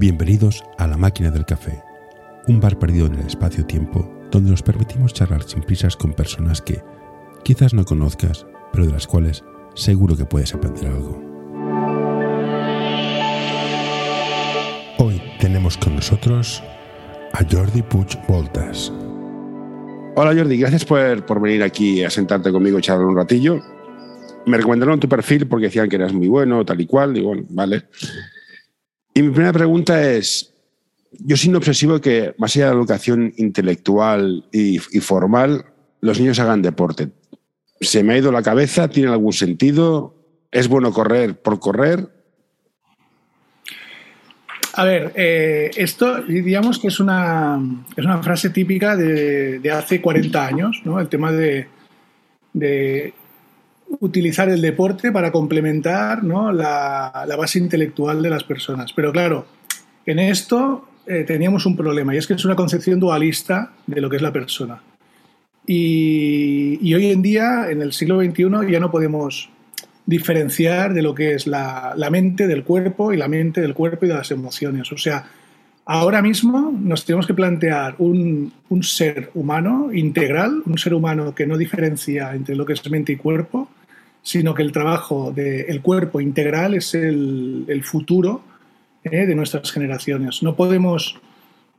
Bienvenidos a La Máquina del Café, un bar perdido en el espacio-tiempo donde nos permitimos charlar sin prisas con personas que quizás no conozcas, pero de las cuales seguro que puedes aprender algo. Hoy tenemos con nosotros a Jordi Puig Voltas. Hola Jordi, gracias por, venir aquí a sentarte conmigo y charlar un ratillo. Me recomendaron tu perfil porque decían que eras muy bueno, tal y cual, y bueno, vale. Y mi primera pregunta es, yo soy obsesivo que más allá de la educación intelectual y, formal, los niños hagan deporte. ¿Se me ha ido la cabeza? ¿Tiene algún sentido? ¿Es bueno correr por correr? A ver, eh, esto diríamos que es una, es una frase típica de, de hace 40 años, ¿no? El tema de, de utilizar el deporte para complementar la, base intelectual de las personas. Pero claro, en esto eh, teníamos un problema y es que es una concepción dualista de lo que es la persona. Y, hoy en día, en el siglo XXI, ya no podemos diferenciar de lo que es la, mente del cuerpo y la mente del cuerpo y de las emociones. O sea, ahora mismo nos tenemos que plantear un ser humano integral, un ser humano que no diferencia entre lo que es mente y cuerpo, sino que el trabajo del cuerpo integral es el, el futuro eh, de nuestras generaciones. No podemos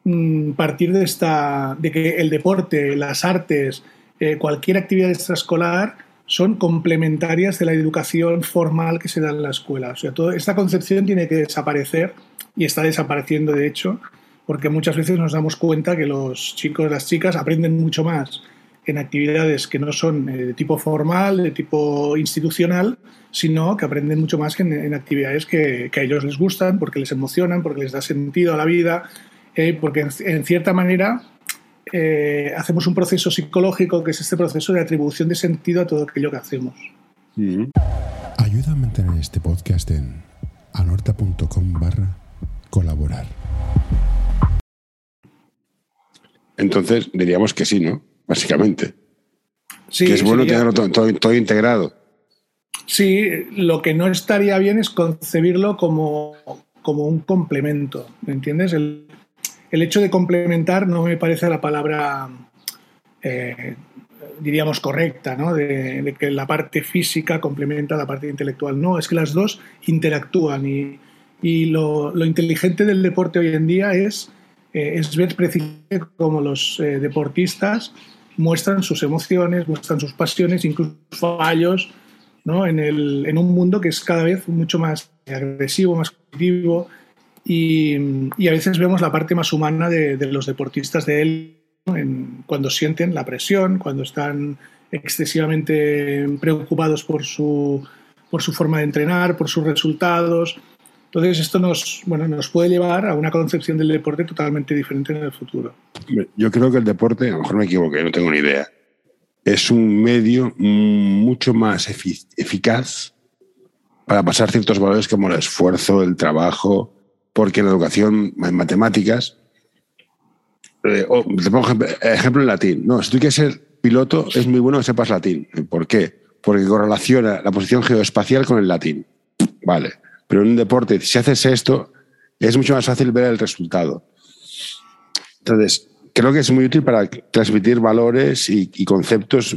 mmm, partir de, esta, de que el deporte, las artes, eh, cualquier actividad extraescolar son complementarias de la educación formal que se da en la escuela. O sea, toda esta concepción tiene que desaparecer y está desapareciendo de hecho, porque muchas veces nos damos cuenta que los chicos, las chicas aprenden mucho más en actividades que no son eh, de tipo formal, de tipo institucional, sino que aprenden mucho más en, en actividades que, que, a ellos les gustan, porque les emocionan, porque les da sentido a la vida, eh, porque en, en, cierta manera eh, hacemos un proceso psicológico que es este proceso de atribución de sentido a todo aquello que hacemos. Mm. Ayuda a mantener este podcast en anorta.com barra colaborar. Entonces diríamos que sí, ¿no? Básicamente. Sí, que es bueno sería... tenerlo todo, todo, todo, integrado. Sí, lo que no estaría bien es concebirlo como, como un complemento, ¿me entiendes? El, el, hecho de complementar no me parece la palabra, eh, diríamos, correcta, ¿no? De, de, que la parte física complementa la parte intelectual. No, es que las dos interactúan y, y lo, lo inteligente del deporte hoy en día es eh, es ver precisamente cómo los eh, deportistas muestran sus emociones, muestran sus pasiones, incluso fallos, ¿no? en, el, en, un mundo que es cada vez mucho más agresivo, más competitivo, y, y, a veces vemos la parte más humana de, de los deportistas de él ¿no? en, cuando sienten la presión, cuando están excesivamente preocupados por su, por su forma de entrenar, por sus resultados. Entonces, esto nos, bueno, nos puede llevar a una concepción del deporte totalmente diferente en el futuro. Yo creo que el deporte, a lo mejor me equivoqué, no tengo ni idea, es un medio mucho más efic eficaz para pasar ciertos valores como el esfuerzo, el trabajo, porque en la educación, en matemáticas, eh, te pongo ejemplo, ejemplo en latín. No, si tú quieres ser piloto, es muy bueno que sepas latín. ¿Por qué? Porque correlaciona la posición geoespacial con el latín. Vale pero en un deporte, si haces esto, es mucho más fácil ver el resultado. Entonces, creo que es muy útil para transmitir valores y, conceptos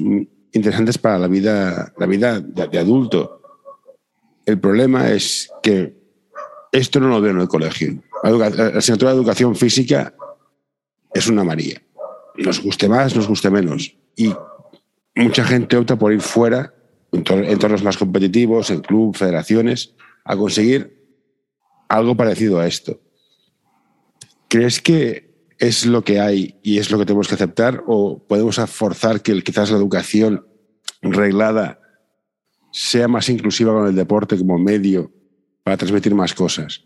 interesantes para la vida, la vida de, adulto. El problema es que esto no lo veo en el colegio. La, la asignatura de educación física es una María. Nos guste más, nos guste menos. Y mucha gente opta por ir fuera, en entornos más competitivos, en club, federaciones, a conseguir algo parecido a esto. ¿Crees que es lo que hay y es lo que tenemos que aceptar o podemos forzar que quizás la educación reglada sea más inclusiva con el deporte como medio para transmitir más cosas?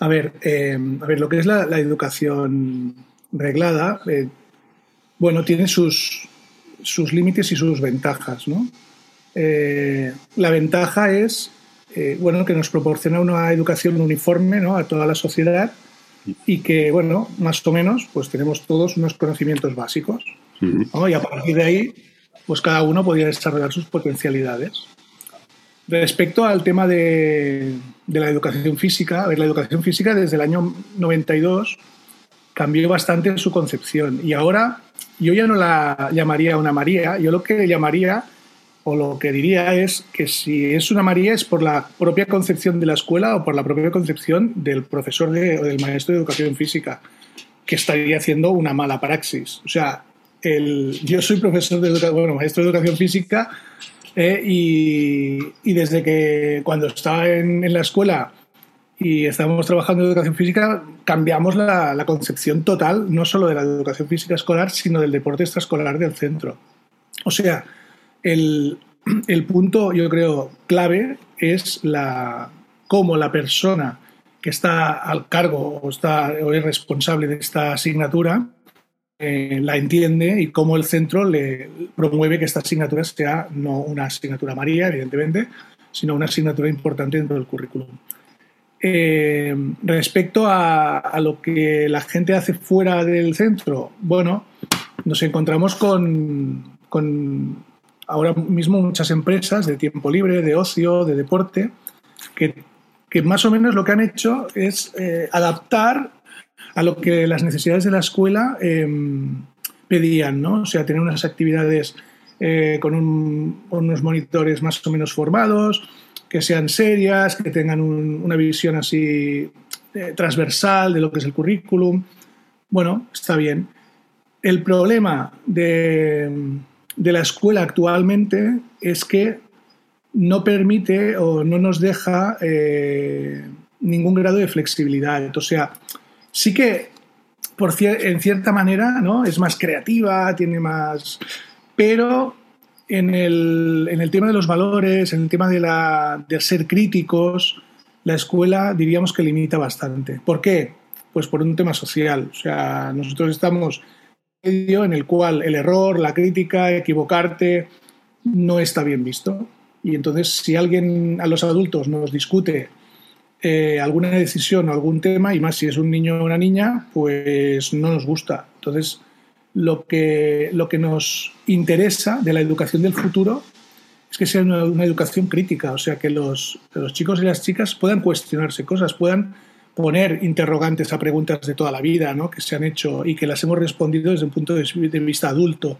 A ver, eh, a ver lo que es la, educación reglada, eh, bueno, tiene sus, sus límites y sus ventajas, ¿no? Eh, la ventaja es eh, bueno, que nos proporciona una educación uniforme ¿no? a toda la sociedad y que, bueno, más o menos, pues tenemos todos unos conocimientos básicos. ¿no? Y a partir de ahí, pues cada uno podría desarrollar sus potencialidades. respecto al tema de, de, la educación física, a ver, la educación física desde el año 92 cambió bastante su concepción y ahora yo ya no la llamaría una María, yo lo que llamaría o lo que diría es que si es una María es por la propia concepción de la escuela o por la propia concepción del profesor o del maestro de educación física, que estaría haciendo una mala praxis. O sea, el, yo soy profesor de bueno, maestro de educación física eh, y, y, desde que cuando estaba en, en, la escuela y estábamos trabajando en educación física, cambiamos la, la concepción total, no solo de la educación física escolar, sino del deporte extraescolar del centro. O sea, el, el punto, yo creo, clave es la, cómo la persona que está al cargo o, está, es responsable de esta asignatura eh, la entiende y cómo el centro le promueve que esta asignatura sea no una asignatura María, evidentemente, sino una asignatura importante dentro del currículum. Eh, respecto a, a, lo que la gente hace fuera del centro, bueno, nos encontramos con, con ahora mismo muchas empresas de tiempo libre, de ocio, de deporte, que, que más o menos lo que han hecho es eh, adaptar a lo que las necesidades de la escuela eh, pedían, ¿no? O sea, tener unas actividades eh, con, un, con, unos monitores más o menos formados, que sean serias, que tengan un, una visión así eh, transversal de lo que es el currículum. Bueno, está bien. El problema de de la escuela actualmente es que no permite o no nos deja eh, ningún grado de flexibilidad. O sea, sí que por en cierta manera ¿no? es más creativa, tiene más... Pero en el, en el tema de los valores, en el tema de, la, de ser críticos, la escuela diríamos que limita bastante. ¿Por qué? Pues por un tema social. O sea, nosotros estamos en el cual el error, la crítica, equivocarte, no está bien visto. Y entonces, si alguien a los adultos nos discute eh, alguna decisión o algún tema, y más si es un niño o una niña, pues no nos gusta. Entonces, lo que, lo que nos interesa de la educación del futuro es que sea una, una educación crítica, o sea, que los, que los chicos y las chicas puedan cuestionarse cosas, puedan poner interrogantes a preguntas de toda la vida ¿no? que se han hecho y que las hemos respondido desde un punto de vista adulto,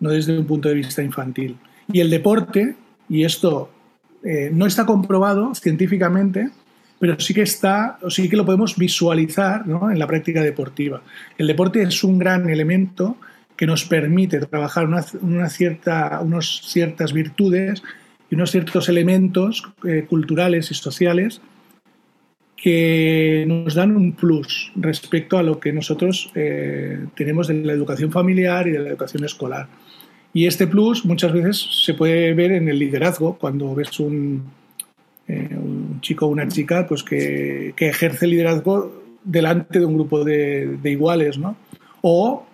no desde un punto de vista infantil. Y el deporte, y esto eh, no está comprobado científicamente, pero sí que está, o sí que lo podemos visualizar ¿no? en la práctica deportiva. El deporte es un gran elemento que nos permite trabajar una, una cierta, unos ciertas virtudes y unos ciertos elementos eh, culturales y sociales que nos dan un plus respecto a lo que nosotros eh, tenemos de la educación familiar y de la educación escolar. Y este plus muchas veces se puede ver en el liderazgo, cuando ves un, eh, un chico o una chica pues que, que, ejerce liderazgo delante de un grupo de, de iguales, ¿no? O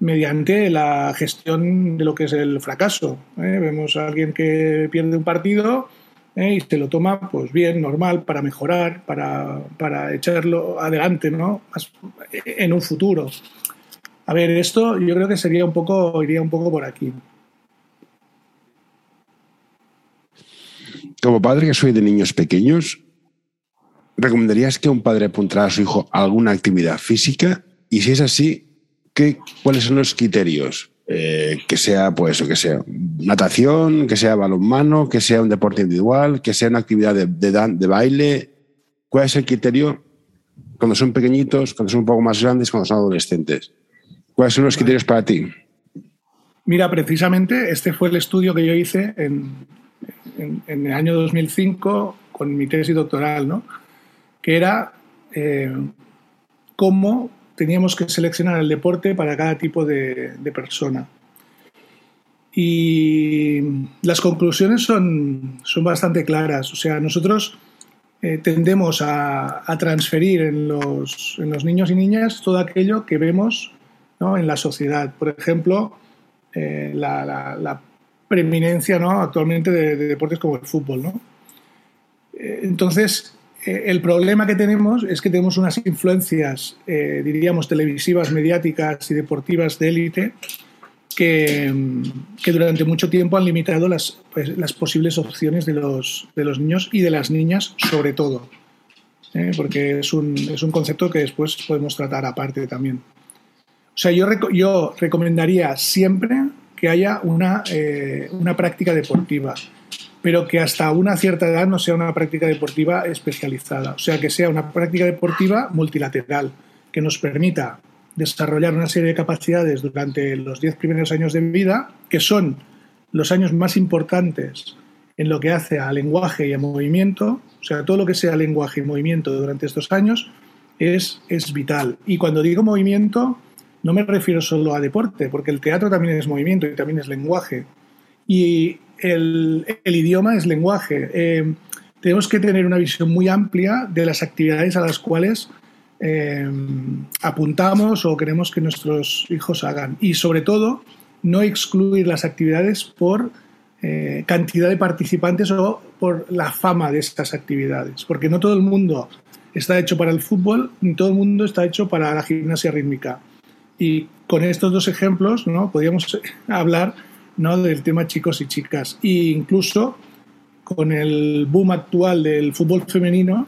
mediante la gestión de lo que es el fracaso. ¿eh? Vemos a alguien que pierde un partido y se lo toma pues bien, normal, para mejorar, para, para echarlo adelante ¿no? en un futuro. A ver, esto yo creo que sería un poco, iría un poco por aquí. Como padre que soy de niños pequeños, ¿recomendarías que un padre apuntara a su hijo a alguna actividad física? Y si es así, ¿qué, ¿cuáles son los criterios eh, que sea, pues, que sea natación, que sea balonmano, que sea un deporte individual, que sea una actividad de, de, de baile. ¿Cuál es el criterio cuando son pequeñitos, cuando son un poco más grandes, cuando son adolescentes? ¿Cuáles son los criterios para ti? Mira, precisamente este fue el estudio que yo hice en, en, en el año 2005 con mi tesis doctoral, ¿no? que era eh, cómo teníamos que seleccionar el deporte para cada tipo de persona. Y las conclusiones son, son bastante claras. O sea, nosotros eh, tendemos a, transferir en los, en los, niños y niñas todo aquello que vemos ¿no? en la sociedad. Por ejemplo, eh, la, la, preeminencia ¿no? actualmente de, de, deportes como el fútbol. ¿no? Eh, entonces, el problema que tenemos es que tenemos unas influencias, diríamos, televisivas, mediáticas y deportivas de élite que, durante mucho tiempo han limitado las, pues, posibles opciones de los, niños y de las niñas sobre todo. ¿eh? porque es un, es un concepto que después podemos tratar aparte también. O sea, yo, yo recomendaría siempre que haya una, eh, una práctica deportiva, pero que hasta una cierta edad no sea una práctica deportiva especializada. O sea, que sea una práctica deportiva multilateral, que nos permita desarrollar una serie de capacidades durante los 10 primeros años de vida, que son los años más importantes en lo que hace a lenguaje y a movimiento, o sea, todo lo que sea lenguaje y movimiento durante estos años es, es vital. Y cuando digo movimiento, no me refiero solo a deporte, porque el teatro también es movimiento y también es lenguaje. Y el, idioma es lenguaje. Eh, tenemos que tener una visión muy amplia de las actividades a las cuales eh, apuntamos o queremos que nuestros hijos hagan. Y sobre todo, no excluir las actividades por eh, cantidad de participantes o por la fama de estas actividades, porque no todo el mundo está hecho para el fútbol, ni todo el mundo está hecho para la gimnasia rítmica. Y con estos dos ejemplos ¿no? podríamos hablar ¿no? del tema chicos y chicas. E incluso con el boom actual del fútbol femenino,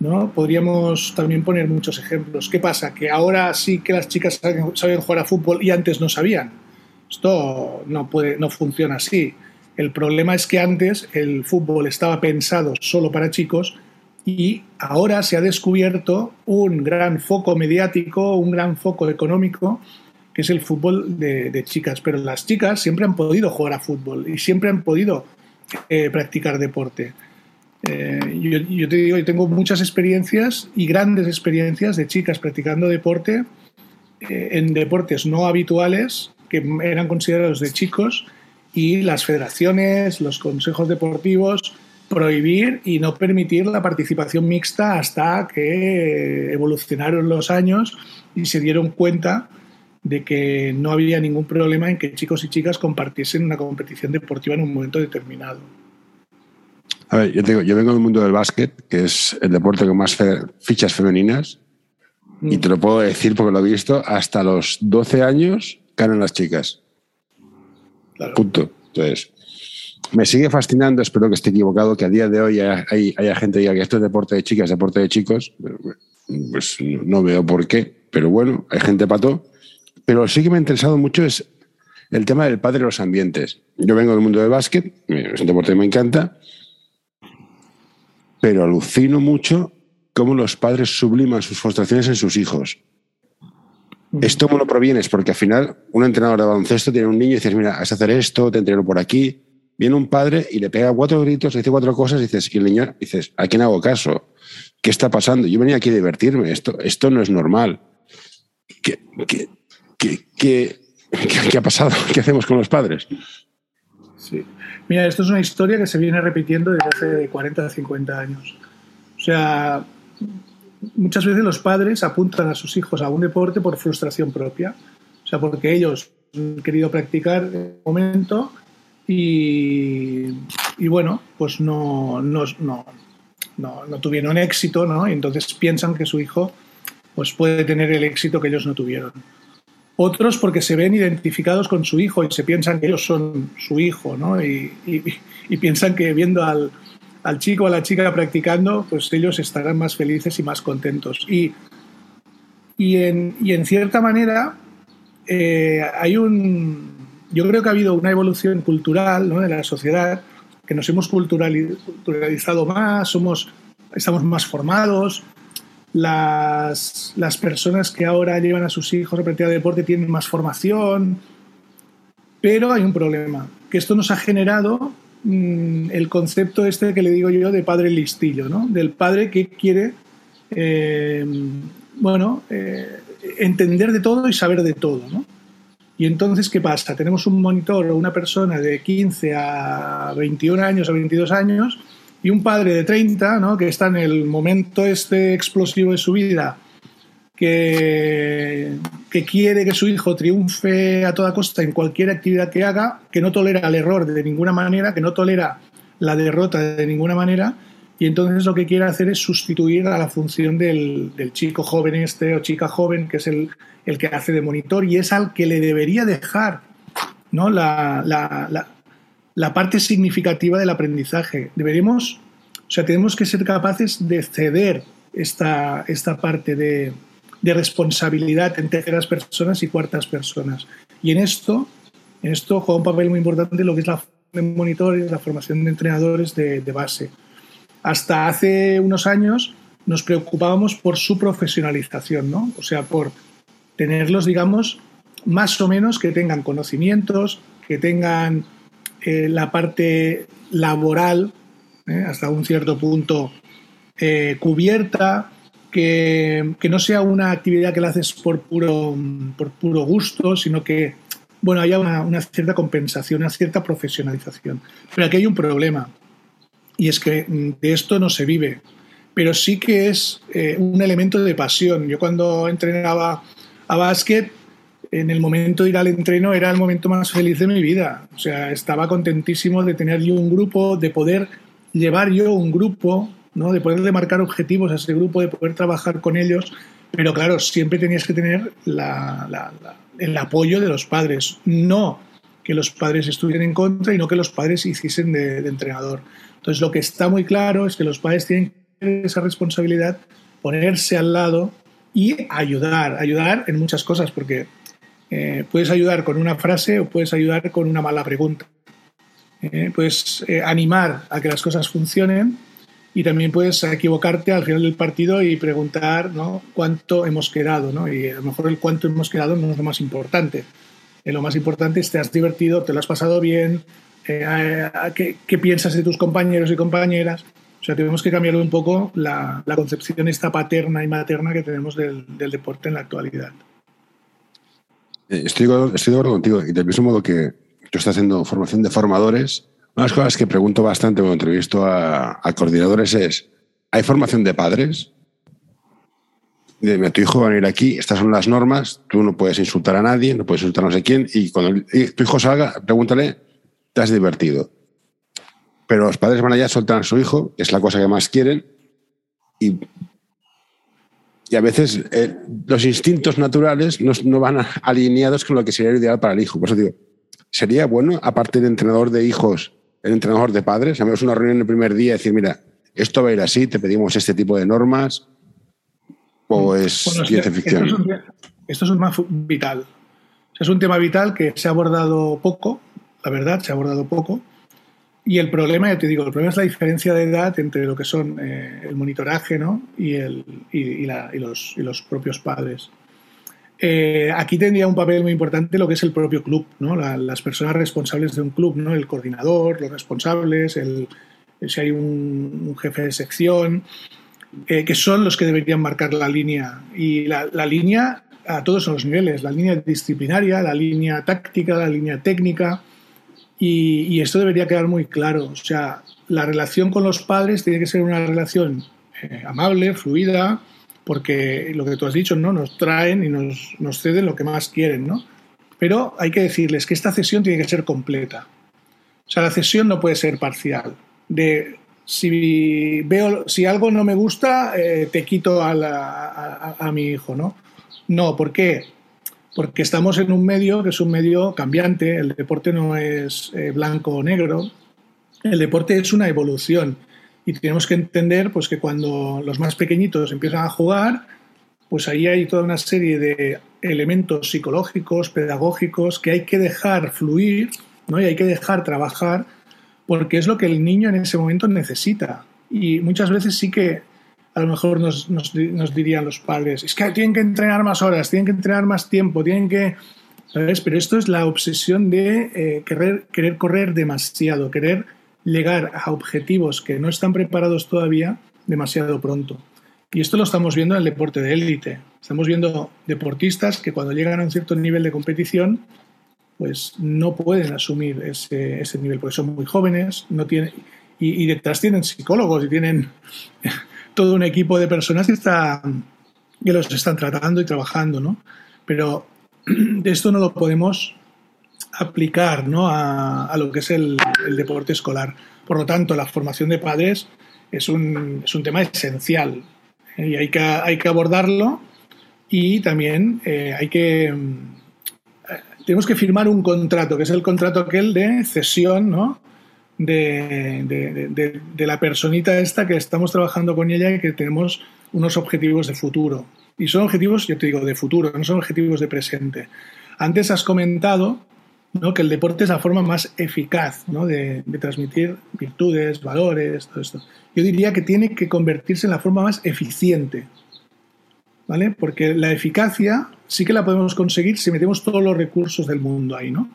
¿no? podríamos también poner muchos ejemplos. ¿Qué pasa? Que ahora sí que las chicas saben, jugar a fútbol y antes no sabían. Esto no, puede, no funciona así. El problema es que antes el fútbol estaba pensado solo para chicos y ahora se ha descubierto un gran foco mediático, un gran foco económico, que es el fútbol de, chicas. Pero las chicas siempre han podido jugar a fútbol y siempre han podido eh, practicar deporte. Eh, yo, te digo, yo tengo muchas experiencias y grandes experiencias de chicas practicando deporte eh, en deportes no habituales que eran considerados de chicos y las federaciones, los consejos deportivos, prohibir y no permitir la participación mixta hasta que evolucionaron los años y se dieron cuenta de que no había ningún problema en que chicos y chicas compartiesen una competición deportiva en un momento determinado. A ver, yo, tengo, yo vengo del mundo del básquet, que es el deporte con más fichas femeninas, y mm. te lo puedo decir porque lo he visto, hasta los 12 años ganan las chicas. Punto. Entonces, me sigue fascinando, espero que esté equivocado, que a día de hoy hay, haya gente que diga que esto es deporte de chicas, deporte de chicos. Pues no veo por qué, pero bueno, hay gente pato. Pero sí que me ha interesado mucho es el tema del padre de los ambientes. Yo vengo del mundo del básquet, es un deporte que me encanta, pero alucino mucho cómo los padres subliman sus frustraciones en sus hijos. Esto cómo lo provienes, porque al final un entrenador de baloncesto tiene un niño y dices, mira, has de hacer esto, te entreno por aquí. Viene un padre y le pega cuatro gritos, le dice cuatro cosas y dices, y el niño dices, ¿a quién hago caso? ¿Qué está pasando? Yo venía aquí a divertirme, esto, esto no es normal. ¿Qué, qué, qué, qué, ha pasado? ¿Qué hacemos con los padres? Sí. Mira, esto es una historia que se viene repitiendo desde hace 40 o 50 años. O sea, muchas veces los padres apuntan a sus hijos a un deporte por frustración propia, o sea, porque ellos han querido practicar en un momento y, bueno, pues no, no, no, no, tuvieron éxito, ¿no? Y entonces piensan que su hijo pues puede tener el éxito que ellos no tuvieron. Otros porque se ven identificados con su hijo y se piensan que ellos son su hijo, ¿no? y piensan que viendo al, chico o a la chica practicando, pues ellos estarán más felices y más contentos. Y, y, en, y en cierta manera, eh, hay un. Yo creo que ha habido una evolución cultural de la sociedad, que nos hemos culturalizado más, somos, estamos más formados. Las, las personas que ahora llevan a sus hijos a practicar deporte tienen más formación, pero hay un problema, que esto nos ha generado Mm, el concepto este que le digo yo de padre listillo, ¿no? Del padre que quiere, eh, bueno, eh, entender de todo y saber de todo, ¿no? Y entonces, ¿qué pasa? Tenemos un monitor o una persona de 15 a 21 años o 22 años y un padre de 30, ¿no? Que está en el momento este explosivo de su vida que, quiere que su hijo triunfe a toda costa en cualquier actividad que haga, que no tolera el error de ninguna manera, que no tolera la derrota de ninguna manera, y entonces lo que quiere hacer es sustituir a la función del, chico joven este o chica joven, que es el, el, que hace de monitor, y es al que le debería dejar ¿no? la, la, parte significativa del aprendizaje. Deberíamos, o sea, tenemos que ser capaces de ceder esta, esta parte de, de responsabilidad en terceras personas y cuartas personas. Y en esto, en esto juega un papel muy importante lo que es la de la formación de entrenadores de, de base. Hasta hace unos años nos preocupábamos por su profesionalización, ¿no? O sea, por tenerlos, digamos, más o menos que tengan conocimientos, que tengan eh, la parte laboral ¿eh? hasta un cierto punto eh, cubierta, que, no sea una actividad que la haces por puro, por puro gusto, sino que bueno, haya una, una, cierta compensación, una cierta profesionalización. Pero aquí hay un problema, y es que mm, de esto no se vive, pero sí que es un elemento de pasión. Yo cuando entrenaba a básquet, en el momento de ir al entreno era el momento más feliz de mi vida. O sea, estaba contentísimo de tener yo un grupo, de poder llevar yo un grupo, ¿no? de poder marcar objetivos a ese grupo, de poder trabajar con ellos. Pero claro, siempre tenías que tener el apoyo de los padres. No que los padres estuvieran en contra y no que los padres hiciesen de, de entrenador. Entonces, lo que está muy claro es que los padres tienen esa responsabilidad, ponerse al lado y ayudar, ayudar en muchas cosas, porque eh, puedes ayudar con una frase o puedes ayudar con una mala pregunta. Eh, puedes eh, animar a que las cosas funcionen y también puedes equivocarte al final del partido y preguntar ¿no? cuánto hemos quedado. ¿no? Y a lo mejor el cuánto hemos quedado no es lo más importante. lo más importante es te has divertido, te lo has pasado bien, qué, qué, piensas de tus compañeros y compañeras. O sea, tenemos que cambiar un poco la, concepción esta paterna y materna que tenemos del deporte en la actualidad. Eh, estoy, estoy de acuerdo contigo. Y del mismo modo que tú estás haciendo formación de formadores, una de las cosas que pregunto bastante cuando entrevisto a, coordinadores es, ¿hay formación de padres? Dime, tu hijo va a venir aquí, estas son las normas, tú no puedes insultar a nadie, no puedes insultar a no sé quién, y cuando tu hijo salga, pregúntale, ¿te has divertido? Pero los padres van allá, soltar a su hijo, es la cosa que más quieren, y y a veces eh, los instintos naturales no, van alineados con lo que sería ideal para el hijo. Por eso digo, sería bueno, aparte de entrenador de hijos, el entrenador de padres, a una reunión el primer día y decir, mira, esto va a ir así, te pedimos este tipo de normas, o es ciencia ficción. Esto es, un, esto es un tema vital. Es un tema vital que se ha abordado poco, la verdad, se ha abordado poco. Y el problema, ya te digo, el problema es la diferencia de edad entre lo que son eh, el monitoraje ¿no? y, el, y, los, y, los, propios padres. Eh, aquí tendría un papel muy importante lo que es el propio club, ¿no? las personas responsables de un club, ¿no? el coordinador, los responsables, el, si hay un, jefe de sección, eh, que son los que deberían marcar la línea. Y la, la línea a todos los niveles, la línea disciplinaria, la línea táctica, la línea técnica y, esto debería quedar muy claro. O sea, la relación con los padres tiene que ser una relación eh, amable, fluida, porque lo que tú has dicho, ¿no? Nos traen y nos, nos, ceden lo que más quieren, ¿no? Pero hay que decirles que esta cesión tiene que ser completa. O sea, la cesión no puede ser parcial. De si veo, si algo no me gusta, eh, te quito a, a, a, mi hijo, ¿no? No, ¿por qué? Porque estamos en un medio que es un medio cambiante, el deporte no es eh, blanco o negro, el deporte es una evolución y tenemos que entender pues, que cuando los más pequeñitos empiezan a jugar, pues ahí hay toda una serie de elementos psicológicos, pedagógicos que hay que dejar fluir ¿no? y hay que dejar trabajar porque es lo que el niño en ese momento necesita. Y muchas veces sí que a lo mejor nos, dirían los padres, es que tienen que entrenar más horas, tienen que entrenar más tiempo, tienen que... ¿Sabes? Pero esto es la obsesión de eh, querer, querer correr demasiado, querer llegar a objetivos que no están preparados todavía demasiado pronto. Y esto lo estamos viendo en el deporte de élite. Estamos viendo deportistas que cuando llegan a un cierto nivel de competición, pues no pueden asumir ese, ese nivel, porque son muy jóvenes, no tienen, y detrás tienen psicólogos y tienen todo un equipo de personas que, está, que los están tratando y trabajando, ¿no? Pero esto no lo podemos aplicar ¿no? a, lo que es el, deporte escolar. Por lo tanto, la formación de padres es un, es un tema esencial ¿eh? y hay que, hay que abordarlo y también eh, hay que tenemos que firmar un contrato, que es el contrato aquel de cesión, ¿no? De, de, la personita esta que estamos trabajando con ella y que tenemos unos objetivos de futuro. Y son objetivos, yo te digo, de futuro, no son objetivos de presente. Antes has comentado ¿no? que el deporte es la forma más eficaz ¿no? de, transmitir virtudes, valores, todo esto. Yo diría que tiene que convertirse en la forma más eficiente, ¿vale? Porque la eficacia sí que la podemos conseguir si metemos todos los recursos del mundo ahí, ¿no?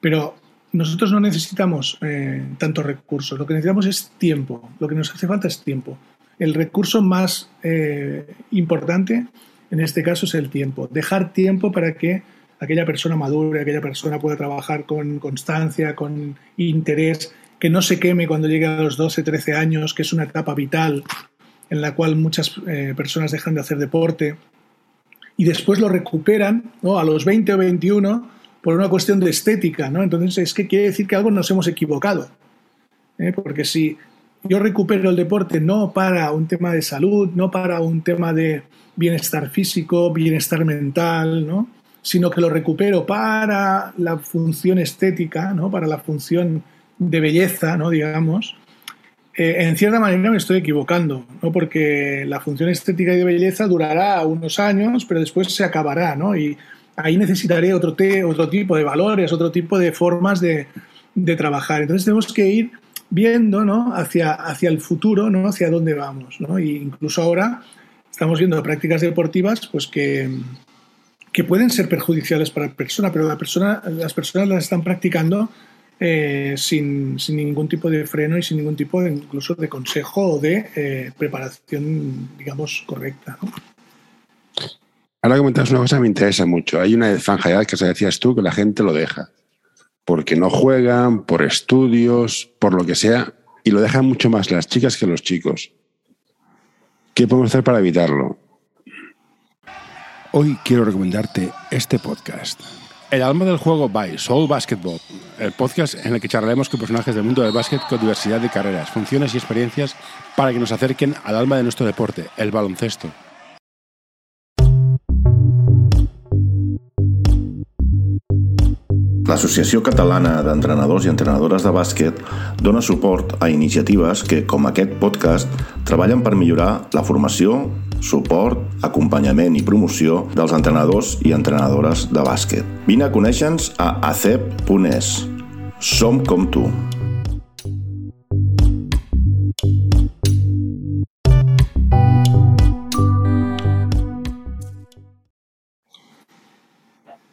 Pero nosotros no necesitamos eh, tantos recursos, lo que necesitamos es tiempo, lo que nos hace falta es tiempo. El recurso más eh, importante en este caso es el tiempo, dejar tiempo para que aquella persona madure, aquella persona pueda trabajar con constancia, con interés, que no se queme cuando llegue a los 12, 13 años, que es una etapa vital en la cual muchas eh, personas dejan de hacer deporte y después lo recuperan ¿no? a los 20 o 21 por una cuestión de estética. ¿no? Entonces es que quiere decir que algo nos hemos equivocado. ¿eh? Porque si yo recupero el deporte no para un tema de salud, no para un tema de bienestar físico, bienestar mental, ¿no? sino que lo recupero para la función estética, ¿no? para la función de belleza, ¿no? digamos, eh, en cierta manera me estoy equivocando, ¿no? porque la función estética y de belleza durará unos años, pero después se acabará, ¿no? Ahí necesitaré otro, otro tipo de valores, otro tipo de formas de, de trabajar. Entonces tenemos que ir viendo ¿no? hacia, hacia el futuro, ¿no? hacia dónde vamos. ¿no? Y incluso ahora estamos viendo prácticas deportivas pues que, que pueden ser perjudiciales para la persona, pero la persona, las personas las están practicando eh, sin, sin, ningún tipo de freno y sin ningún tipo de, incluso de consejo o de eh, preparación, digamos, correcta. Ahora comentas una cosa que me interesa mucho. Hay una franja de edad que se decías tú que la gente lo deja porque no juegan, por estudios, por lo que sea, y lo dejan mucho más las chicas que los chicos. ¿Qué podemos hacer para evitarlo? Hoy quiero recomendarte este podcast. El alma del juego by Soul Basketball, el podcast en el que charlaremos con personajes del mundo del básquet con diversidad de carreras, funciones y experiencias para que nos acerquen al alma de nuestro deporte, el baloncesto. L'Associació Catalana d'Entrenadors i Entrenadores de Bàsquet dona suport a iniciatives que, com aquest podcast, treballen per millorar la formació, suport, acompanyament i promoció dels entrenadors i entrenadores de bàsquet. Vine a conèixer-nos a acep.es. Som com tu.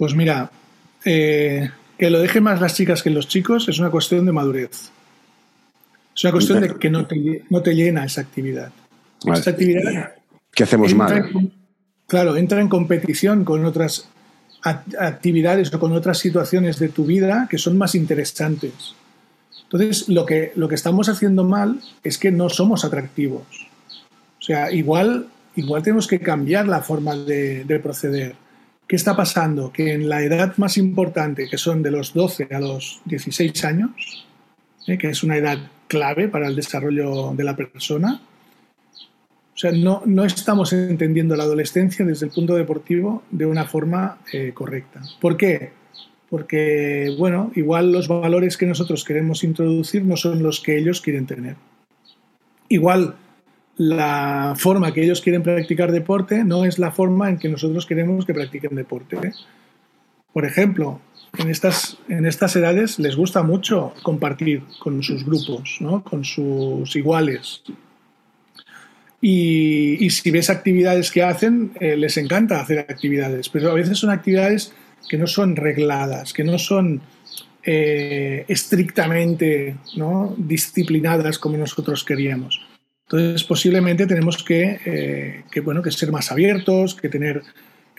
Pues mira, eh, que lo dejen más las chicas que los chicos es una cuestión de madurez. Es una cuestión de que no te, no te llena esa actividad. Esa actividad ¿Qué hacemos mal? claro, entra en competición con otras actividades o con otras situaciones de tu vida que son más interesantes. Entonces, lo que, lo que estamos haciendo mal es que no somos atractivos. O sea, igual, igual tenemos que cambiar la forma de, de proceder. ¿Qué está pasando? Que en la edad más importante, que son de los 12 a los 16 años, ¿eh? que es una edad clave para el desarrollo de la persona, o sea, no, no, estamos entendiendo la adolescencia desde el punto deportivo de una forma eh, correcta. ¿Por qué? Porque, bueno, igual los valores que nosotros queremos introducir no son los que ellos quieren tener. Igual la forma que ellos quieren practicar deporte no es la forma en que nosotros queremos que practiquen deporte. ¿eh? Por ejemplo, en estas, en estas edades les gusta mucho compartir con sus grupos, ¿no? con sus iguales. Y, si ves actividades que hacen, eh, les encanta hacer actividades, pero a veces son actividades que no son regladas, que no son eh, estrictamente ¿no? disciplinadas como nosotros queríamos. Entonces, posiblemente tenemos eh, que, bueno, que ser más abiertos, que tener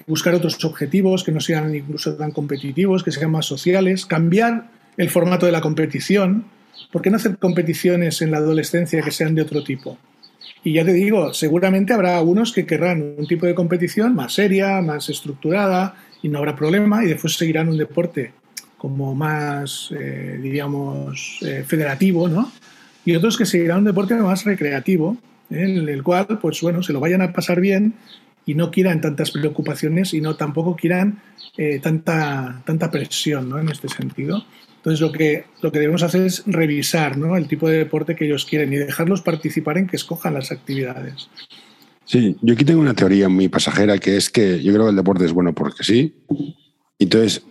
buscar otros objetivos que no sean incluso tan competitivos, que sean más sociales, cambiar el formato de la competición. ¿Por qué no hacer competiciones en la adolescencia que sean de otro tipo? Y ya te digo, seguramente habrá algunos que querrán un tipo de competición más seria, más estructurada, y no habrá problema, y después seguirán un deporte como más, eh, diríamos, eh, federativo, ¿no? Y otros que seguirán un deporte más recreativo, ¿eh? en el cual, pues bueno, se lo vayan a pasar bien y no quieran tantas preocupaciones y no tampoco quieran eh, tanta, tanta presión ¿no? en este sentido. Entonces lo que, lo que debemos hacer es revisar ¿no? el tipo de deporte que ellos quieren y dejarlos participar en que escojan las actividades. Sí, yo aquí tengo una teoría muy pasajera que es que yo creo que el deporte es bueno porque sí. Entonces,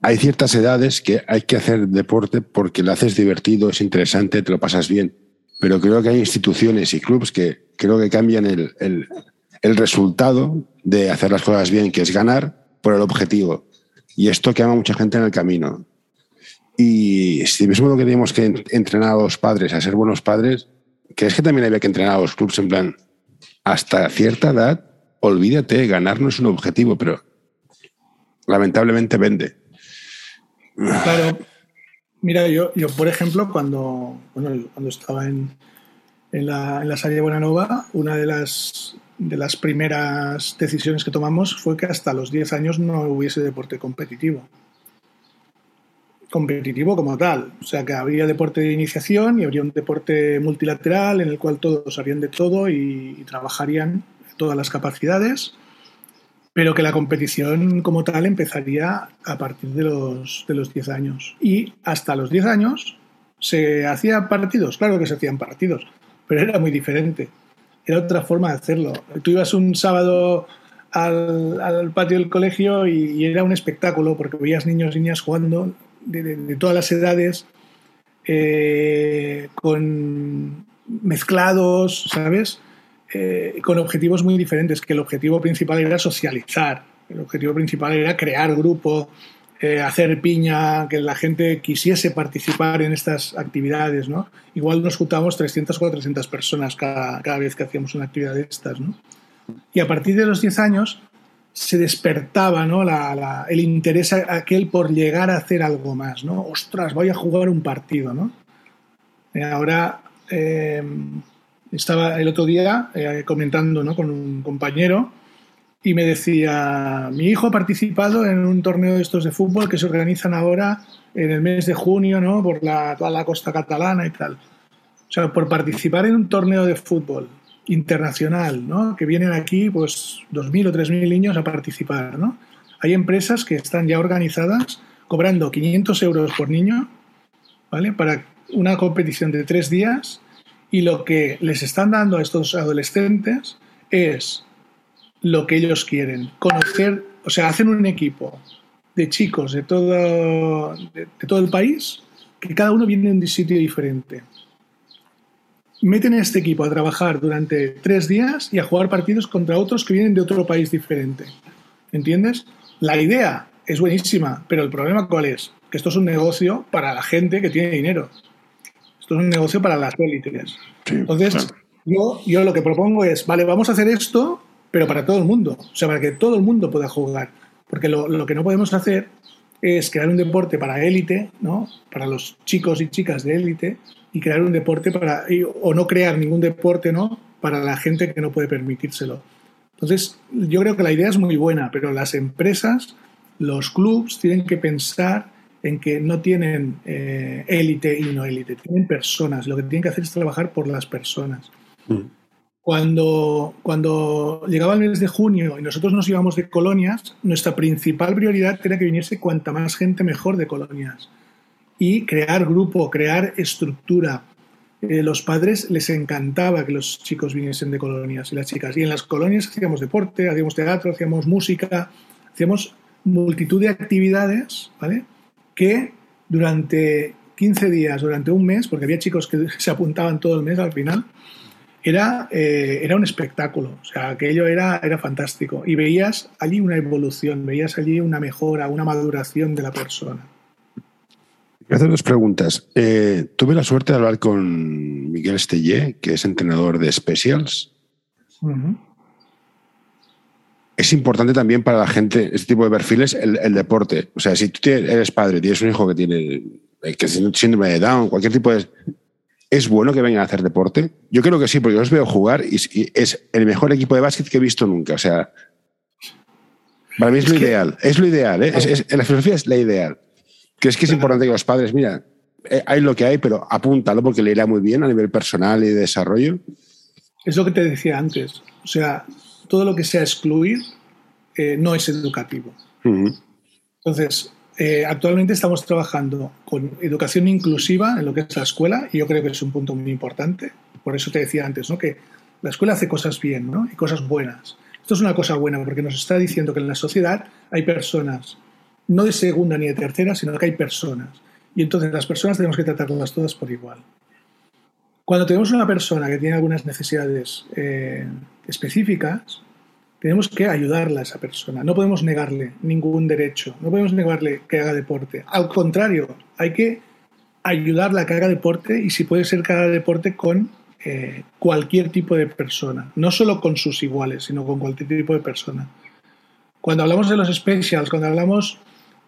hay ciertas edades que hay que hacer deporte porque lo haces divertido, es interesante, te lo pasas bien. Pero creo que hay instituciones y clubes que creo que cambian el, el, el resultado de hacer las cosas bien, que es ganar, por el objetivo. Y esto quema mucha gente en el camino. Y si mismo lo que tenemos que entrenar a los padres a ser buenos padres, que es que también había que entrenar a los clubes en plan, hasta cierta edad, olvídate, ganar no es un objetivo, pero lamentablemente vende. Claro. Mira, yo, yo por ejemplo, cuando, cuando estaba en, en, la, en la Salle Buenanova, una de las, de las primeras decisiones que tomamos fue que hasta los 10 años no hubiese deporte competitivo. Competitivo como tal. O sea, que habría deporte de iniciación y habría un deporte multilateral en el cual todos harían de todo y trabajarían todas las capacidades pero que la competición como tal empezaría a partir de los, de los 10 años. Y hasta los 10 años se hacían partidos, claro que se hacían partidos, pero era muy diferente. Era otra forma de hacerlo. Tú ibas un sábado al, al patio del colegio y, era un espectáculo porque veías niños y niñas jugando de, de, de todas las edades, eh, con mezclados, ¿sabes? Eh, con objetivos muy diferentes, que el objetivo principal era socializar, el objetivo principal era crear grupo, eh, hacer piña, que la gente quisiese participar en estas actividades, ¿no? Igual nos juntamos 300 o 400 personas cada, cada, vez que hacíamos una actividad de estas, ¿no? Y a partir de los 10 años se despertaba ¿no? La, la, el interés aquel por llegar a hacer algo más, ¿no? Ostras, voy a jugar un partido, ¿no? Y ahora... Eh, estaba el otro día eh, comentando ¿no? con un compañero y me decía, mi hijo ha participado en un torneo de estos de fútbol que se organizan ahora en el mes de junio, ¿no? Por la, toda la costa catalana y tal. O sea, por participar en un torneo de fútbol internacional, ¿no? Que vienen aquí, pues, 2.000 o 3.000 niños a participar, ¿no? Hay empresas que están ya organizadas cobrando 500 euros por niño, ¿vale? Para una competición de tres días y lo que les están dando a estos adolescentes es lo que ellos quieren, conocer, o sea, hacen un equipo de chicos de todo, de, todo el país, que cada uno viene de un sitio diferente. Meten a este equipo a trabajar durante tres días y a jugar partidos contra otros que vienen de otro país diferente. ¿Entiendes? La idea es buenísima, pero el problema cuál es? Que esto es un negocio para la gente que tiene dinero. Esto es un negocio para las élites. Sí, Entonces, claro. yo, yo lo que propongo es, vale, vamos a hacer esto, pero para todo el mundo. O sea, para que todo el mundo pueda jugar. Porque lo, lo que no podemos hacer es crear un deporte para élite, ¿no? Para los chicos y chicas de élite, y crear un deporte para. o no crear ningún deporte, ¿no? Para la gente que no puede permitírselo. Entonces, yo creo que la idea es muy buena, pero las empresas, los clubs, tienen que pensar en que no tienen eh, élite y no élite, tienen personas. Lo que tienen que hacer es trabajar por las personas. Mm. Cuando, cuando llegaba el mes de junio y nosotros nos íbamos de colonias, nuestra principal prioridad era que viniese cuanta más gente mejor de colonias. Y crear grupo, crear estructura. Eh, los padres les encantaba que los chicos viniesen de colonias y las chicas. Y en las colonias hacíamos deporte, hacíamos teatro, hacíamos música, hacíamos multitud de actividades, ¿vale? Que durante 15 días, durante un mes, porque había chicos que se apuntaban todo el mes al final, era, eh, era un espectáculo. O sea, aquello era, era fantástico. Y veías allí una evolución, veías allí una mejora, una maduración de la persona. Voy a hacer dos preguntas. Eh, tuve la suerte de hablar con Miguel Estellé, que es entrenador de Specials. Uh -huh es importante también para la gente, este tipo de perfiles, el, el deporte. O sea, si tú tienes, eres padre, tienes un hijo que tiene eh, que síndrome de Down, cualquier tipo de... ¿Es bueno que vengan a hacer deporte? Yo creo que sí, porque yo los veo jugar y, y es el mejor equipo de básquet que he visto nunca. O sea, para mí es, es lo que... ideal. Es lo ideal, ¿eh? es, es, la filosofía es la ideal. Que es que es importante que los padres, mira, eh, hay lo que hay, pero apúntalo porque le irá muy bien a nivel personal y de desarrollo. Es lo que te decía antes. O sea, todo lo que sea excluir eh, no es educativo. Entonces, eh, actualmente estamos trabajando con educación inclusiva en lo que es la escuela y yo creo que es un punto muy importante. Por eso te decía antes, ¿no? Que la escuela hace cosas bien, ¿no? Y cosas buenas. Esto es una cosa buena porque nos está diciendo que en la sociedad hay personas, no de segunda ni de tercera, sino que hay personas. Y entonces las personas tenemos que tratarlas todas por igual. Cuando tenemos una persona que tiene algunas necesidades eh, específicas, tenemos que ayudarla a esa persona. No podemos negarle ningún derecho, no podemos negarle que haga deporte. Al contrario, hay que ayudarla a que haga deporte y si puede ser que haga deporte con eh, cualquier tipo de persona, no solo con sus iguales, sino con cualquier tipo de persona. Cuando hablamos de los specials, cuando hablamos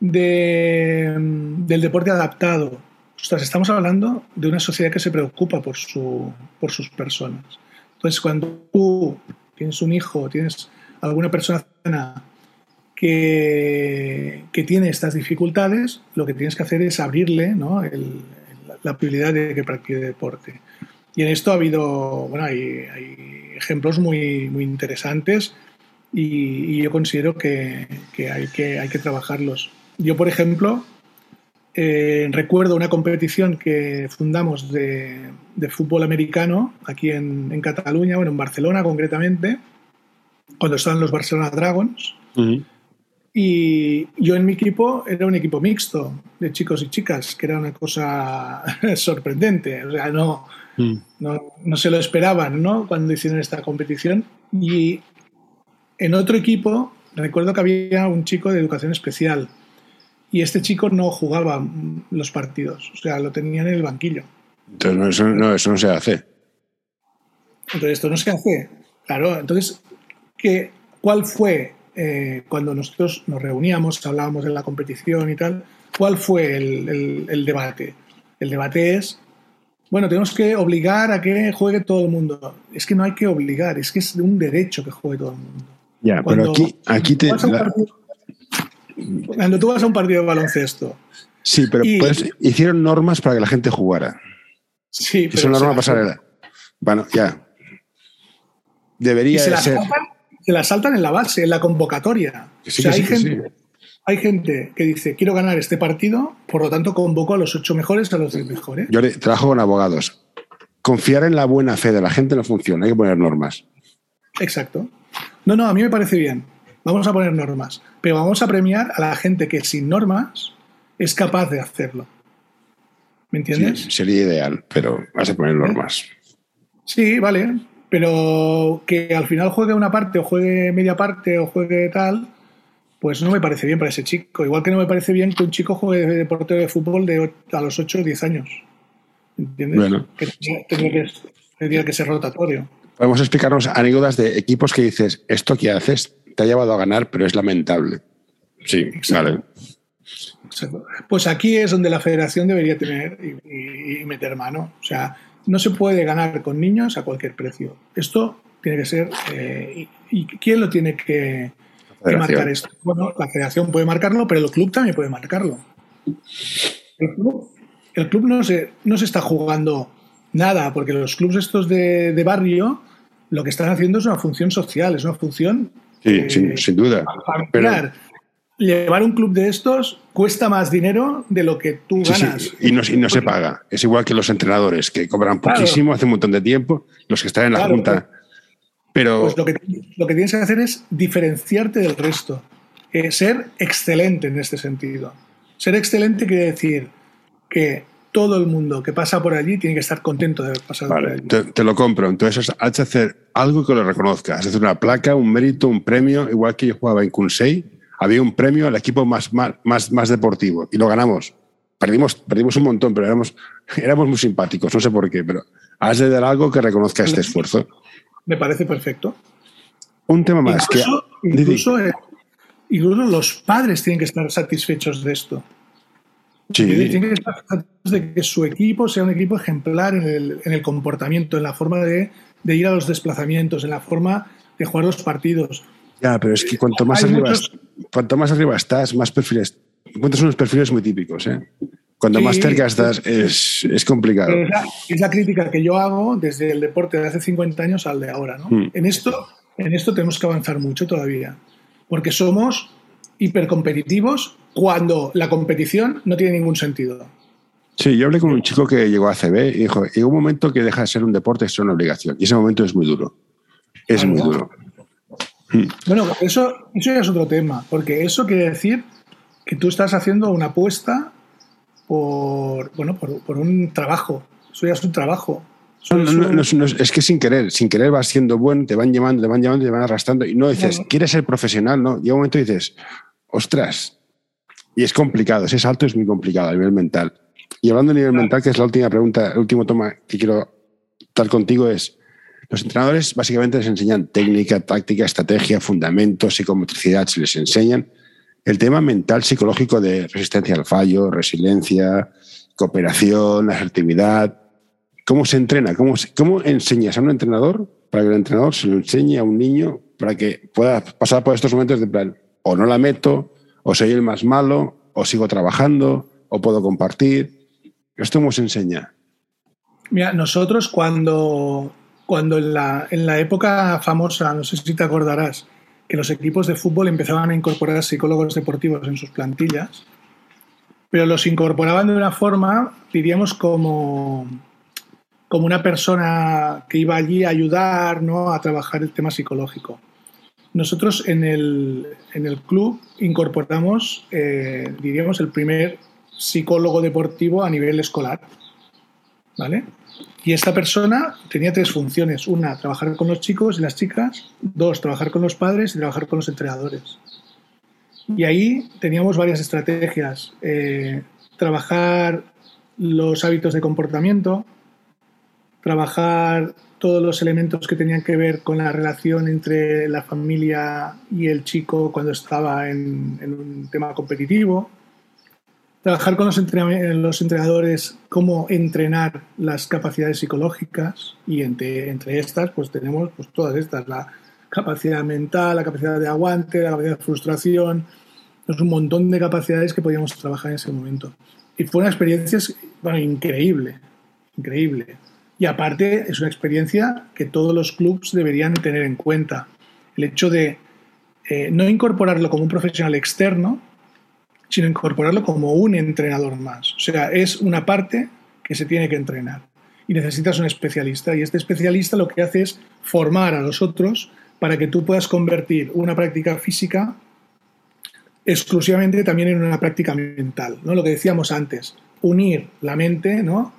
de, del deporte adaptado, estamos hablando de una sociedad que se preocupa por, su, por sus personas. Entonces, cuando tú tienes un hijo, tienes alguna persona que, que tiene estas dificultades, lo que tienes que hacer es abrirle ¿no? la posibilidad de que practique deporte. Y en esto ha habido, bueno, hay, ejemplos muy, muy interesantes y, yo considero que, que, hay que hay que trabajarlos. Yo, por ejemplo, eh, recuerdo una competición que fundamos de, de fútbol americano aquí en, en, Cataluña, bueno, en Barcelona concretamente, cuando estaban los Barcelona Dragons. Y yo en mi equipo era un equipo mixto de chicos y chicas, que era una cosa sorprendente. O sea, no, mm. no, no, se lo esperaban ¿no? cuando hicieron esta competición. Y en otro equipo, recuerdo que había un chico de educación especial. Y este chico no jugaba los partidos, o sea, lo tenían en el banquillo. Entonces, no, eso, no, se hace. Entonces, esto no se hace. Claro, entonces, ¿qué, ¿cuál fue eh, cuando nosotros nos reuníamos, hablábamos de la competición y tal, ¿cuál fue el, debate? El debate es, bueno, tenemos que obligar a que juegue todo el mundo. Es que no hay que obligar, es que es un derecho que juegue todo el mundo. Ya, pero aquí, aquí te... cuando tú vas a un partido de baloncesto... Sí, pero pues, hicieron normas para que la gente jugara. Sí, pero... Son normas pasarela. Bueno, ya. Debería ser se la saltan en la base, en la convocatoria. hay, gente, hay gente que dice, quiero ganar este partido, por lo tanto convoco a los ocho mejores, a los diez mejores. Yo trabajo con abogados. Confiar en la buena fe de la gente no funciona, hay que poner normas. Exacto. No, no, a mí me parece bien. Vamos a poner normas, pero vamos a premiar a la gente que sin normas es capaz de hacerlo. ¿Me entiendes? sería ideal, pero vas a poner normas. Sí, vale pero que al final juegue una parte o juegue media parte o juegue tal, pues no me parece bien para ese chico. Igual que no me parece bien que un chico juegue de deporte de fútbol de a los 8 o 10 años. ¿Entiendes? Bueno. Que tendría que, ser rotatorio. Podemos explicarnos anécdotas de equipos que dices, esto que haces te ha llevado a ganar, pero es lamentable. Sí, vale. Pues aquí es donde la federación debería tener y meter mano. O sea, no se puede ganar con niños a cualquier precio. Esto tiene que ser. Eh, y, quién lo tiene que, marcar esto? Bueno, la federación puede marcarlo, pero el club también puede marcarlo. El club, no, se, no se está jugando nada, porque los clubes estos de, barrio lo que están haciendo es una función social, es una función. Sí, sin, duda. Pero, llevar un club de estos cuesta más dinero de lo que tú ganas. Y, no, se paga. Es igual que los entrenadores, que cobran poquísimo hace un montón de tiempo, los que están en la junta. Pero... Pues lo, que, lo que tienes que hacer es diferenciarte del resto. Eh, ser excelente en este sentido. Ser excelente quiere decir que todo el mundo que pasa por allí tiene que estar contento de haber pasado por allí. Te, lo compro. Entonces has de hacer algo que lo reconozcas. Hacer una placa, un mérito, un premio, igual que yo jugaba en Kunsei había un premio al equipo más, más, más deportivo y lo ganamos. Perdimos, perdimos un montón, pero éramos, éramos muy simpáticos, no sé por qué, pero has de dar algo que reconozca este esfuerzo. Me parece perfecto. Un tema más. Incluso, que, incluso, eh, incluso, los padres tienen que estar satisfechos de esto. Sí. Tienen que de que su equipo sea un equipo ejemplar en el, en el comportamiento, en la forma de, de, ir a los desplazamientos, en la forma de jugar los partidos. Ya, pero es que cuanto más, arriba, cuanto más arriba estás, más perfiles. Encuentras unos perfiles muy típicos, ¿eh? Cuando más cerca estás, es, es complicado. Es la, crítica que yo hago desde el deporte de hace 50 años al de ahora, ¿no? Hmm. En esto, En esto tenemos que avanzar mucho todavía, porque somos hipercompetitivos cuando la competición no tiene ningún sentido. Sí, yo hablé con un chico que llegó a CB y dijo, llega un momento que deja de ser un deporte, es una obligación. Y ese momento es muy duro. Es muy duro. Mm. Bueno, eso, eso ya es otro tema, porque eso quiere decir que tú estás haciendo una apuesta por, bueno, por, un trabajo. Eso ya es un trabajo. es que sin querer, sin querer vas siendo bueno, te van llevando, te van llevando, te van arrastrando y no dices, quieres ser profesional, ¿no? Llega un momento y dices, ostras, y es complicado, ese salto es muy complicado a nivel mental. Y hablando a nivel mental, que es la última pregunta, el último toma que quiero estar contigo es, los entrenadores básicamente les enseñan técnica, táctica, estrategia, fundamentos, psicomotricidad, se les enseñan. El tema mental, psicológico de resistencia al fallo, resiliencia, cooperación, asertividad. ¿Cómo se entrena? ¿Cómo, ¿Cómo enseñas a un entrenador para que el entrenador se lo enseñe a un niño para que pueda pasar por estos momentos de plan, o no la meto, o soy el más malo, o sigo trabajando, o puedo compartir? ¿Esto se enseña? Mira, nosotros cuando cuando en la, en la época famosa, no sé si te acordarás, que los equipos de fútbol empezaban a incorporar psicólogos deportivos en sus plantillas, pero los incorporaban de una forma, diríamos, como, como una persona que iba allí a ayudar ¿no? a trabajar el tema psicológico. Nosotros en el, en el club incorporamos, eh, diríamos, el primer psicólogo deportivo a nivel escolar. ¿Vale? Y esta persona tenía tres funciones. Una, trabajar con los chicos y las chicas. Dos, trabajar con los padres y trabajar con los entrenadores. Y ahí teníamos varias estrategias. Eh, trabajar los hábitos de comportamiento, trabajar todos los elementos que tenían que ver con la relación entre la familia y el chico cuando estaba en un tema competitivo, trabajar con los, entrenadores, cómo entrenar las capacidades psicológicas y entre, entre estas pues tenemos pues todas estas, la capacidad mental, la capacidad de aguante, la capacidad de frustración, es un montón de capacidades que podíamos trabajar en ese momento. Y fue una experiencia bueno, increíble, increíble. Y aparte es una experiencia que todos los clubs deberían tener en cuenta. El hecho de eh, no incorporarlo como un profesional externo, sino incorporarlo como un entrenador más. O sea, es una parte que se tiene que entrenar y necesitas un especialista. Y este especialista lo que hace es formar a los otros para que tú puedas convertir una práctica física exclusivamente también en una práctica mental. ¿no? Lo que decíamos antes, unir la mente ¿no?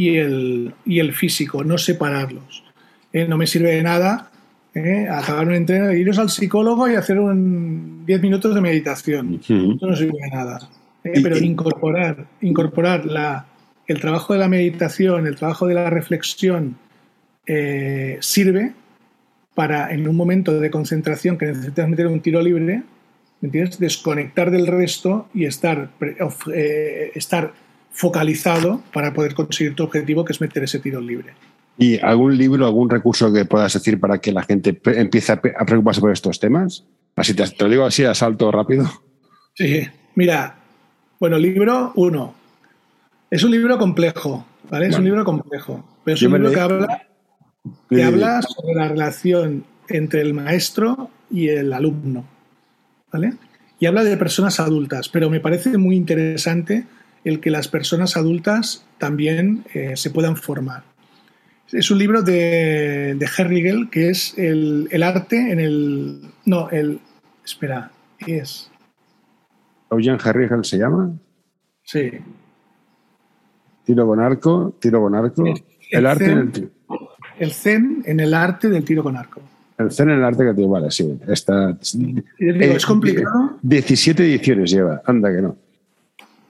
Y, el, y el físico, no separarlos. Eh, no me sirve de nada ¿eh? acabar un entreno, iros al psicólogo y hacer un 10 minutos de meditación. Eso no sirve de nada. ¿eh? Pero incorporar, incorporar la, el trabajo de la meditación, el trabajo de la reflexión, eh, sirve para en un momento de concentración que necesitas meter un tiro libre, ¿entiendes? Desconectar del resto y estar, estar focalizado para poder conseguir tu objetivo, que es meter ese tiro libre. ¿Y algún libro, algún recurso que puedas decir para que la gente empiece a preocuparse por estos temas? Así te, lo digo así a salto rápido. Sí, mira, bueno, libro uno. Es un libro complejo, ¿vale? Es un libro complejo, pero es un libro que habla, que habla sobre la relación entre el maestro y el alumno, ¿vale? Y habla de personas adultas, pero me parece muy interesante el que las personas adultas también eh, se puedan formar. Es un libro de, de Herrigel que es el, arte en el. No, el. Espera, es. ¿Eugene Herrigel se llama? Sí. Tiro con arco, tiro con arco. El, arte zen, en el tiro. El zen en el arte del tiro con arco. El zen en el arte que tiro, vale, sí. Está, digo, es complicado. 17 ediciones lleva, anda que no.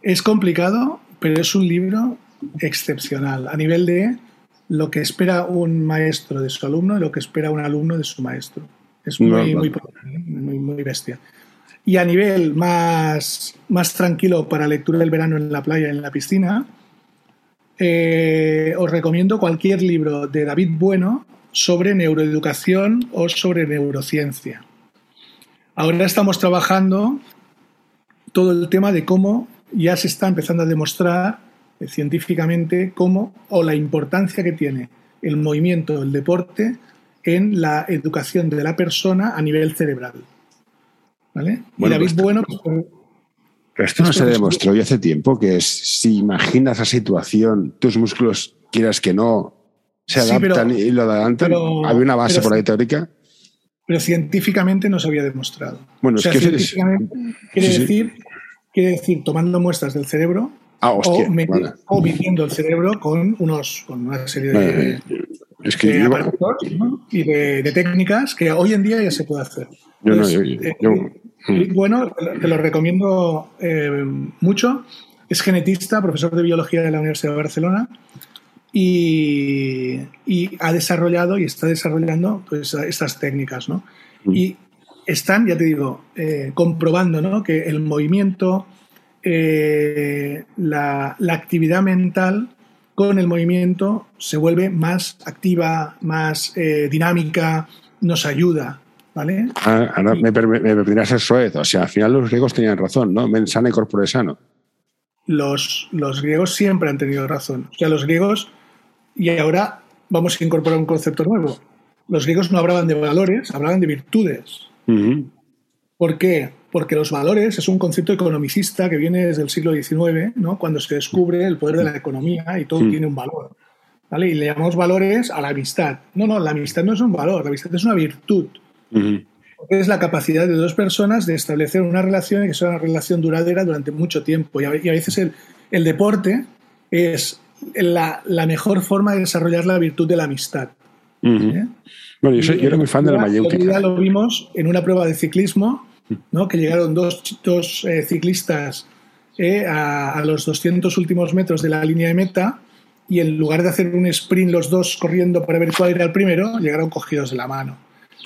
Es complicado, pero es un libro excepcional a nivel de lo que espera un maestro de su alumno y lo que espera un alumno de su maestro. Es muy, muy, muy, bestia. Y a nivel más, más tranquilo para lectura del verano en la playa, en la piscina, eh, os recomiendo cualquier libro de David Bueno sobre neuroeducación o sobre neurociencia. Ahora estamos trabajando todo el tema de cómo ya se está empezando a demostrar científicamente cómo o la importancia que tiene el movimiento, el deporte en la educación de la persona a nivel cerebral. ¿Vale? Bueno, y David pues- Bueno, pues, Pero esto no Es se demostró ya hace tiempo que es, si imaginas la situación, tus músculos, quieras que no, se Sí, adaptan pero- y lo adelantan. pero- Había una base pero por ahí teórica. pero científicamente no se había demostrado. Bueno, O es sea, que es- científicamente quiere, sí, sí. Quiere decir tomando muestras del cerebro Ah, hostia. o, medi- vale. o midiendo el cerebro con, unos, con una serie de, Vale, Es que de yo, aparatos ¿no? y de, de técnicas que hoy en día ya se puede hacer. yo no, Entonces, yo- yo- eh, yo- Eric Bueno, te lo- te lo recomiendo eh, mucho. Es genetista, profesor de biología de la Universidad de Barcelona y, y ha desarrollado y está desarrollando pues, estas técnicas. ¿no? Mm. Y están, ya te digo, eh, comprobando ¿no? que el movimiento, eh, la, la actividad mental con el movimiento se vuelve más activa, más eh, dinámica, nos ayuda. ¿Vale? Ah, ahora me, per- me permitirás ser soez. O sea, al final los griegos tenían razón, ¿no? Men sana y corpore sano. los, los griegos siempre han tenido razón. O sea, los griegos, y ahora vamos a incorporar un concepto nuevo. Los griegos no hablaban de valores, hablaban de virtudes. ¿Por qué? Porque los valores es un concepto economicista que viene desde el siglo XIX, ¿no? cuando se descubre el poder de la economía y todo tiene un valor. ¿vale? Y le llamamos valores a la amistad. No, no, la amistad no es un valor, la amistad es una virtud. Ujú. Es la capacidad de dos personas de establecer una relación y que sea una relación duradera durante mucho tiempo. Y a, y a veces el, el deporte es la, la mejor forma de desarrollar la virtud de la amistad. ¿Eh? Bueno, yo, soy- yo era muy fan de la mayéutica. lo vimos en una prueba de ciclismo, ¿no? que llegaron dos, dos eh, ciclistas eh, a, a los 200 últimos metros de la línea de meta y en lugar de hacer un sprint los dos corriendo para ver cuál era el primero, llegaron cogidos de la mano.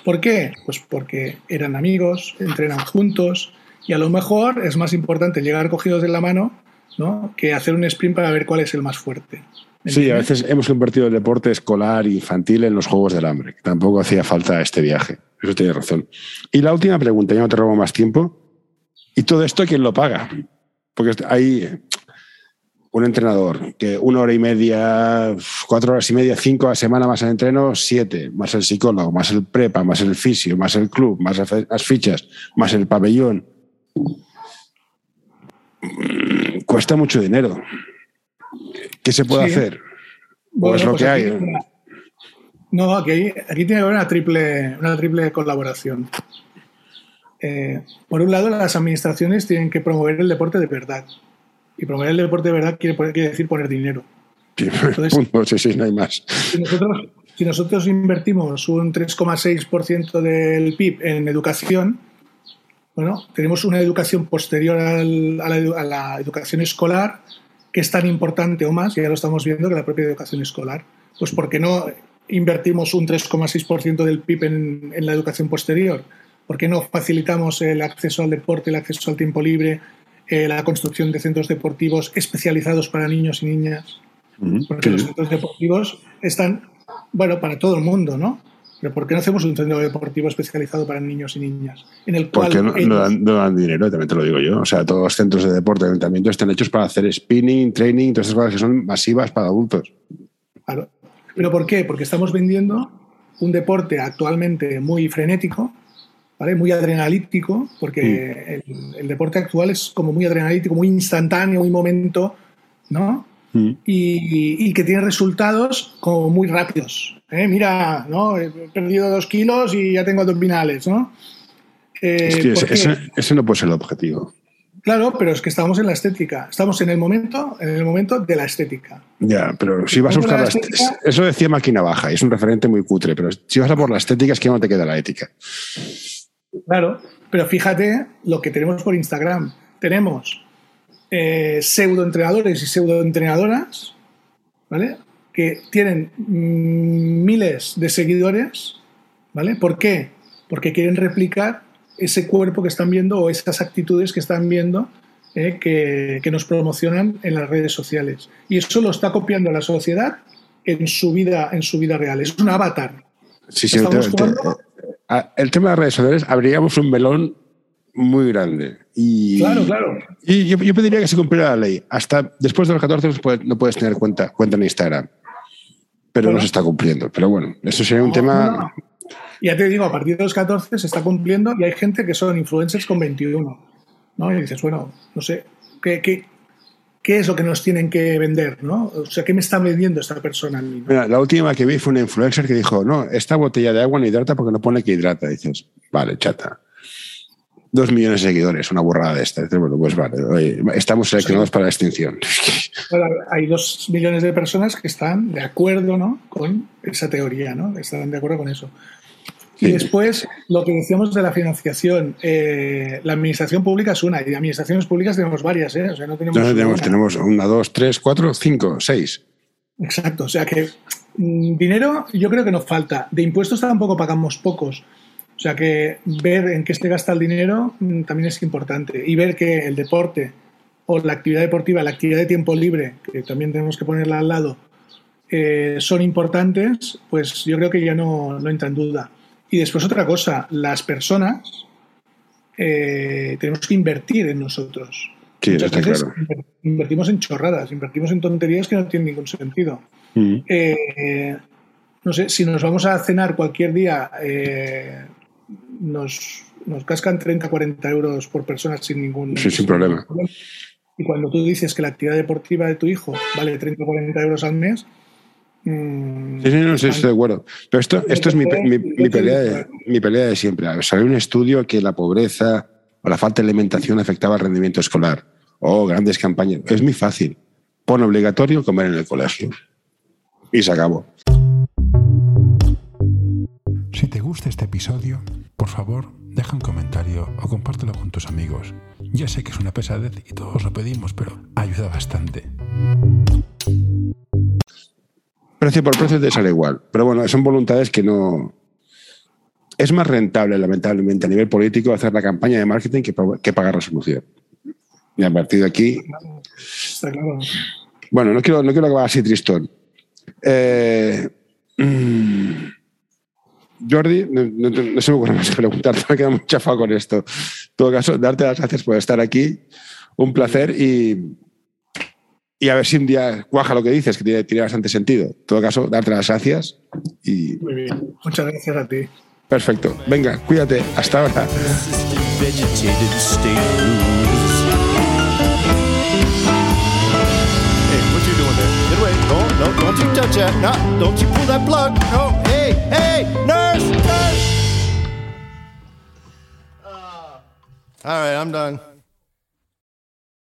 ¿Por qué? Pues porque eran amigos, entrenan juntos y a lo mejor es más importante llegar cogidos de la mano ¿no? que hacer un sprint para ver cuál es el más fuerte. Sí, a veces hemos convertido el deporte escolar e infantil en los Juegos del Hambre. Tampoco hacía falta este viaje. Eso tiene razón. Y la última pregunta, ya no te robo más tiempo. ¿Y todo esto quién lo paga? Porque hay un entrenador que una hora y media, cuatro horas y media, cinco a la semana más el entreno, siete, más el psicólogo, más el prepa, más el fisio, más el club, más las fichas, más el pabellón. Cuesta mucho dinero. ¿Qué se puede Sí. hacer? Bueno, es lo pues que hay. No, aquí, aquí tiene que haber una triple, una triple colaboración. Eh, por un lado, las administraciones tienen que promover el deporte de verdad. Y promover el deporte de verdad quiere, quiere decir poner dinero. Sí, Entonces- punto, sí, sí, no hay más. Si nosotros, si nosotros invertimos un 3,6% del PIB en educación, bueno, tenemos una educación posterior al- a, la, edu- a la educación escolar que es tan importante o más, ya lo estamos viendo, que la propia educación escolar. Pues ¿por qué no invertimos un 3,6% del PIB en, en la educación posterior? ¿Por qué no facilitamos el acceso al deporte, el acceso al tiempo libre, eh, la construcción de centros deportivos especializados para niños y niñas? Porque los centros deportivos están, bueno, para todo el mundo, ¿no? Pero ¿por qué no hacemos un centro deportivo especializado para niños y niñas? En el cual Porque no, ellos- no dan, no dan dinero, también te lo digo yo. O sea, todos los centros de deporte de ayuntamiento están hechos para hacer spinning, training, todas esas cosas que son masivas para adultos. Claro. ¿Pero por qué? Porque estamos vendiendo un deporte actualmente muy frenético, ¿vale? muy adrenalítico, porque el, el deporte actual es como muy adrenalítico, muy instantáneo, muy momento, ¿no? Mm. y, y que tiene resultados como muy rápidos. ¿eh? Mira, ¿no? he perdido dos kilos y ya tengo abdominales, ¿no? Eh, Hostia, ¿por ese, no puede ser el objetivo. Claro, pero es que estamos en la estética. Estamos en el momento, en el momento de la estética. Ya, pero si vas a buscar la estética- Eso decía Máquina Baja y es un referente muy cutre, pero si vas a por la estética es que no te queda la ética. Claro, pero fíjate lo que tenemos por Instagram. Tenemos eh, pseudoentrenadores y pseudoentrenadoras, ¿vale? Que tienen mm, miles de seguidores, ¿vale? ¿Por qué? Porque quieren replicar ese cuerpo que están viendo o esas actitudes que están viendo eh, que, que nos promocionan en las redes sociales. Y eso lo está copiando la sociedad en su vida, en su vida real. Es un avatar. Sí, sí, el, te- ah, el tema de las redes sociales abriríamos un melón muy grande. Y, Claro, claro. Y yo, yo pediría que se cumpliera la ley. Hasta después de los 14 no puedes, tener cuenta, cuenta en Instagram. Pero no se está cumpliendo. Pero bueno, eso sería un No, tema. no, ya te digo, a partir de los 14 se está cumpliendo y hay gente que son influencers con 21. ¿no? Y dices, bueno, no sé, ¿qué, qué, qué es lo que nos tienen que vender? ¿no? O sea, ¿qué me está vendiendo esta persona a mí? ¿no? Mira, la última que vi fue una influencer que dijo, no, esta botella de agua no hidrata porque no pone que hidrata. dices, vale, chata. Dos millones de seguidores, una burrada de esta. Bueno, pues vale, estamos seleccionados para la extinción. Hay dos millones de personas que están de acuerdo ¿no? con esa teoría, ¿no? Están de acuerdo con eso. Y Sí. después, lo que decíamos de la financiación, eh, la administración pública es una, y de administraciones públicas tenemos varias, ¿eh? O sea, no tenemos, No, tenemos, una. tenemos una, dos, tres, cuatro, cinco, seis. Exacto, o sea que mm, dinero yo creo que nos falta. De impuestos tampoco pagamos pocos. O sea que ver en qué se gasta el dinero mm, también es importante. Y ver que el deporte o la actividad deportiva, la actividad de tiempo libre, que también tenemos que ponerla al lado, eh, son importantes, pues yo creo que ya no, no entra en duda. Y después otra cosa, las personas eh, tenemos que invertir en nosotros. Sí, Muchas está veces claro. invertimos en chorradas, invertimos en tonterías que no tienen ningún sentido. Mm. Eh, no sé, si nos vamos a cenar cualquier día, eh, nos, nos cascan 30, 40 euros por persona sin ningún Sí, sin problema. Y cuando tú dices que la actividad deportiva de tu hijo vale 30 o 40 euros al mes, mm, Sí, sí, no, sí, estoy de acuerdo. Pero esto, esto es mi- mi pelea de, mi pelea de siempre. Salió un estudio que la pobreza o la falta de alimentación afectaba al rendimiento escolar. Oh, grandes campañas. Es muy fácil. Pon obligatorio comer en el colegio. Y se acabó. Si te gusta este episodio, por favor, deja un comentario o compártelo con tus amigos. Ya sé que es una pesadez y todos lo pedimos, pero ayuda bastante. Precio por precio te sale igual. Pero bueno, son voluntades que no. Es más rentable, lamentablemente, a nivel político, hacer la campaña de marketing que, pa- que pagar la solución. Y a partir de aquí, está claro. Bueno, no quiero, no quiero acabar así tristón. Eh, mm, Jordi, no, no, no se me ocurre más preguntar, me he quedado muy chafado con esto. En todo caso, darte las gracias por estar aquí. Un placer y, y a ver si un día cuaja lo que dices, que tiene, tiene bastante sentido. En todo caso, darte las gracias y Muy bien. Muchas gracias a ti. perfecto. Venga, cuídate. Hasta ahora. Hey, what you doing there? Get away. No, no, don't you touch that. No, don't you pull that plug. No, All right, I'm done.